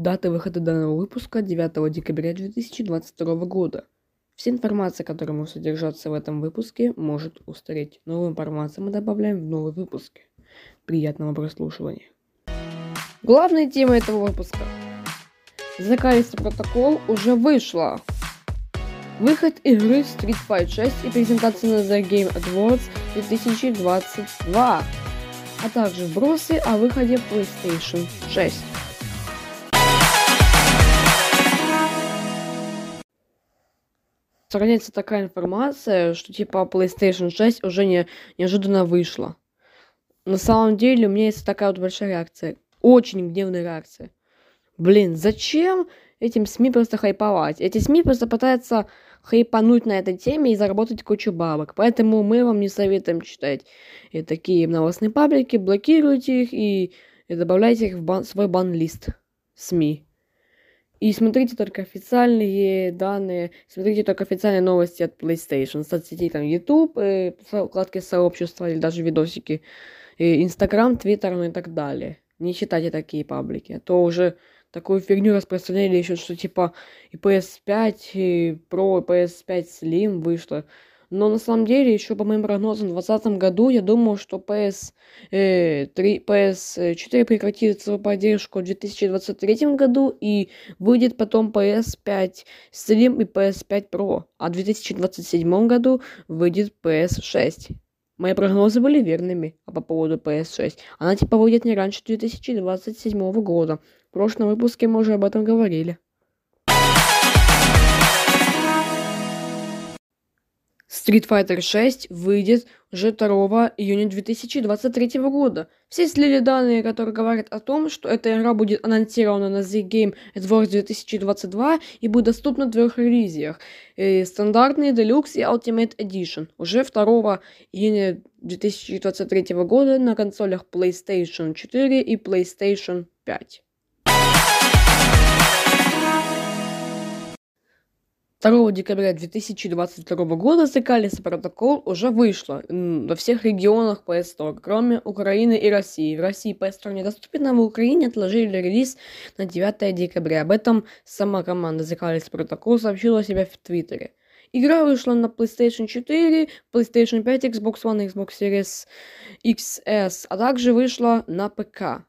Дата выхода данного выпуска 9 декабря 2022 года. Вся информация, которая может содержаться в этом выпуске, может устареть. Новую информацию мы добавляем в новые выпуски. Приятного прослушивания. Главная тема этого выпуска. Закалистый протокол уже вышла. Выход игры Street Fighter 6 и презентация на The Game Awards 2022, а также вбросы о выходе PlayStation 6. Сохраняется такая информация, что типа PlayStation 6 уже не, неожиданно вышла. На самом деле у меня есть такая вот большая реакция. Очень гневная реакция. Блин, зачем этим СМИ просто хайповать? Эти СМИ просто пытаются хайпануть на этой теме и заработать кучу бабок. Поэтому мы вам не советуем читать и такие новостные паблики, блокируйте их и, и добавляйте их в бан, свой бан-лист СМИ. И смотрите только официальные данные, смотрите только официальные новости от PlayStation, соцсетей, там, YouTube, э, вкладки сообщества или даже видосики, э, Instagram, Twitter, ну и так далее. Не читайте такие паблики, а то уже такую фигню распространяли еще, что типа и PS5 и Pro, и PS5 Slim вышло. Но на самом деле, еще по моим прогнозам, в 2020 году я думал, что PS3, э, PS4 прекратит свою поддержку в 2023 году и выйдет потом PS5 Slim и PS5 Pro. А в 2027 году выйдет PS6. Мои прогнозы были верными а по поводу PS6. Она типа выйдет не раньше 2027 года. В прошлом выпуске мы уже об этом говорили. Street Fighter 6 выйдет уже 2 июня 2023 года. Все слили данные, которые говорят о том, что эта игра будет анонсирована на The Game Awards 2022 и будет доступна в трех релизиях. Э, стандартный, Deluxe и Ultimate Edition. Уже 2 июня 2023 года на консолях PlayStation 4 и PlayStation 5. 2 декабря 2022 года Закалис протокол уже вышло во всех регионах PS кроме Украины и России. В России PS Store недоступен, а в Украине отложили релиз на 9 декабря. Об этом сама команда Закалис протокол сообщила себя в Твиттере. Игра вышла на PlayStation 4, PlayStation 5, Xbox One, Xbox Series XS, а также вышла на ПК.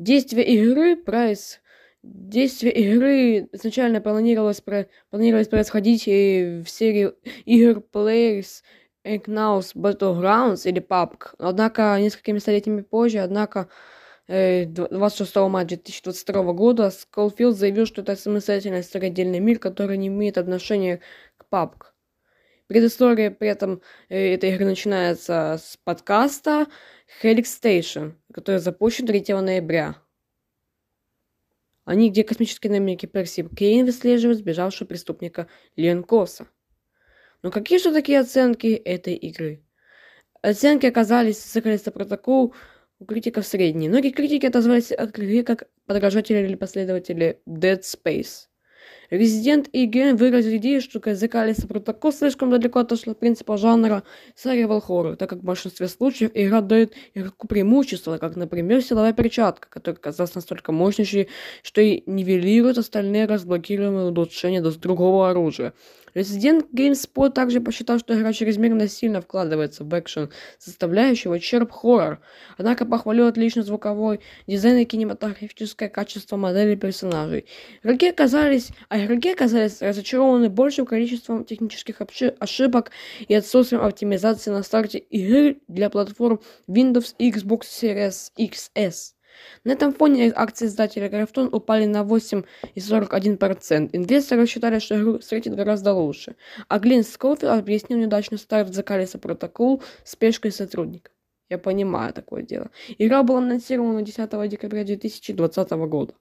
Действие игры, прайс Действие игры изначально планировалось, про, планировалось происходить в серии игр Players Unknowns Battlegrounds или PUBG. Однако, несколькими столетиями позже, однако, 26 э, мая 2022 года Сколфилд заявил, что это самостоятельный отдельный мир, который не имеет отношения к PUBG. Предыстория при этом э, этой игры начинается с подкаста Helix Station, который запущен 3 ноября. Они, где космические намеки Перси Кейн выслеживают сбежавшего преступника Ленкоса. Но какие же такие оценки этой игры? Оценки оказались, закрылся протокол, у критиков средние. Многие критики отозвались от игры как подражатели или последователи Dead Space. Резидент и Ген выразили идею, что Казакалиса протокол слишком далеко отошел от принципа жанра survival horror, так как в большинстве случаев игра дает игроку преимущество, как, например, силовая перчатка, которая казалась настолько мощнейшей, что и нивелирует остальные разблокируемые улучшения до другого оружия. Resident GameSpot также посчитал, что игра чрезмерно сильно вкладывается в экшен составляющего черп хоррор, однако похвалил отлично звуковой дизайн и кинематографическое качество модели персонажей. Игроки оказались, а игроки оказались разочарованы большим количеством технических ошибок и отсутствием оптимизации на старте игры для платформ Windows и Xbox Series XS. На этом фоне акции издателя Крафтон упали на 8,41%. Инвесторы считали, что игру встретит гораздо лучше. А Глин Скофилд объяснил неудачный старт Закалиса протокол спешкой сотрудников. Я понимаю такое дело. Игра была анонсирована 10 декабря 2020 года.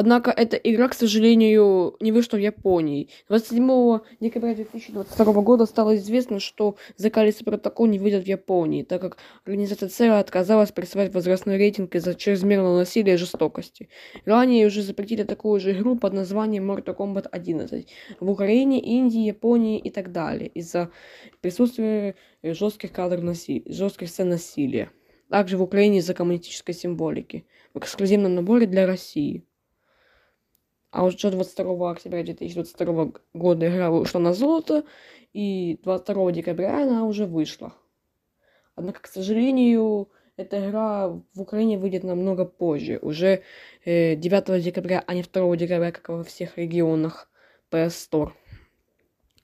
Однако эта игра, к сожалению, не вышла в Японии. 27 декабря 2022 года стало известно, что Закалис протокол не выйдет в Японии, так как организация ЦЕРА отказалась присылать возрастной рейтинг из-за чрезмерного насилия и жестокости. Ранее уже запретили такую же игру под названием Mortal Kombat 11 в Украине, Индии, Японии и так далее из-за присутствия жестких кадров насилия, жестких сцен насилия. также в Украине из-за коммунистической символики, в эксклюзивном наборе для России. А уже 22 октября 2022 года игра вышла на золото, и 22 декабря она уже вышла. Однако, к сожалению, эта игра в Украине выйдет намного позже, уже 9 э, декабря, а не 2 декабря, как во всех регионах PS Store.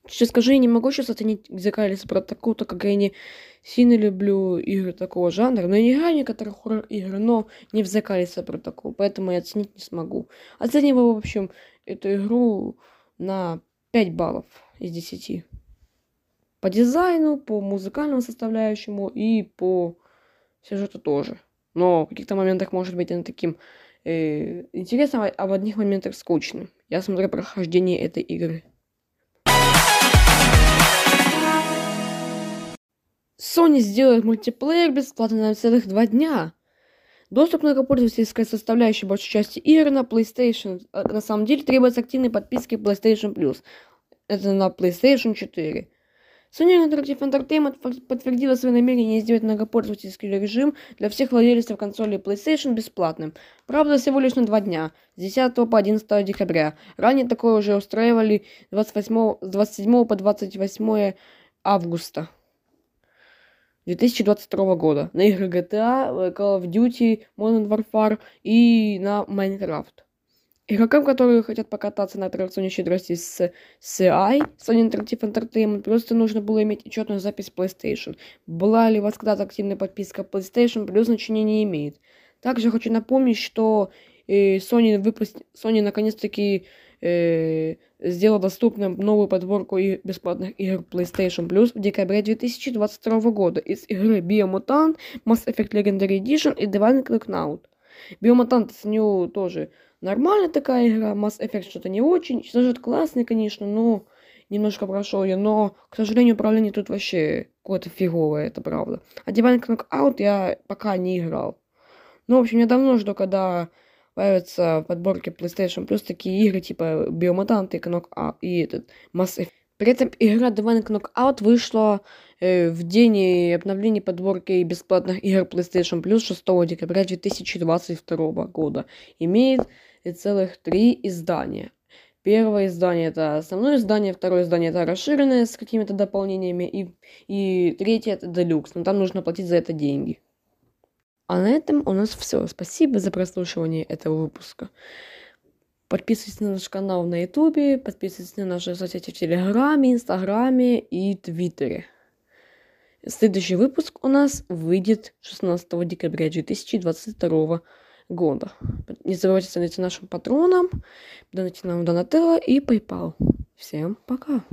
Честно скажу, я не могу сейчас оценить Зеркалис Протокол, так как я не сильно люблю игры такого жанра, но я не играю некоторых хоррор-игр, но не в Зеркалис Протокол, поэтому я оценить не смогу. Оцениваю, в общем, эту игру на 5 баллов из 10. По дизайну, по музыкальному составляющему и по сюжету тоже. Но в каких-то моментах может быть он таким э, интересным, а в одних моментах скучным. Я смотрю прохождение этой игры. Sony сделает мультиплеер бесплатно на целых два дня. Доступ многопользовательской составляющей большей части игр на PlayStation э, на самом деле требуется активной подписки PlayStation Plus. Это на PlayStation 4. Sony Interactive Entertainment подтвердила свое намерение сделать многопользовательский режим для всех владельцев консоли PlayStation бесплатным. Правда, всего лишь на два дня, с 10 по 11 декабря. Ранее такое уже устраивали 28, с 27 по 28 августа. 2022 года на игры GTA, Call of Duty, Modern Warfare и на Minecraft. Игрокам, которые хотят покататься на аттракционе щедрости с CI, Sony Interactive Entertainment, просто нужно было иметь учетную запись PlayStation. Была ли у вас когда-то активная подписка PlayStation, плюс значения не имеет. Также хочу напомнить, что э, Sony, выпуск... Sony наконец-таки э, сделал доступным новую подборку и бесплатных игр PlayStation Plus в декабре 2022 года из игры Biomutant, Mass Effect Legendary Edition и Divine Knockout. Biomutant ценю тоже нормальная такая игра, Mass Effect что-то не очень, сюжет классный, конечно, но немножко прошел ее, но, к сожалению, управление тут вообще какое-то фиговое, это правда. А Divine Knockout я пока не играл. Ну, в общем, я давно жду, когда появятся в подборке PlayStation Plus такие игры типа Биомутанты Knockout и этот Mass Effect. При этом игра Divine Knockout вышла э, в день обновления подборки бесплатных игр PlayStation Plus 6 декабря 2022 года. Имеет целых три издания. Первое издание это основное издание, второе издание это расширенное с какими-то дополнениями, и, и третье это делюкс, но там нужно платить за это деньги. А на этом у нас все. Спасибо за прослушивание этого выпуска. Подписывайтесь на наш канал на ютубе, подписывайтесь на наши соцсети в телеграме, инстаграме и твиттере. Следующий выпуск у нас выйдет 16 декабря 2022 года. Не забывайте становиться нашим патроном, донатить нам Донателло и PayPal. Всем пока!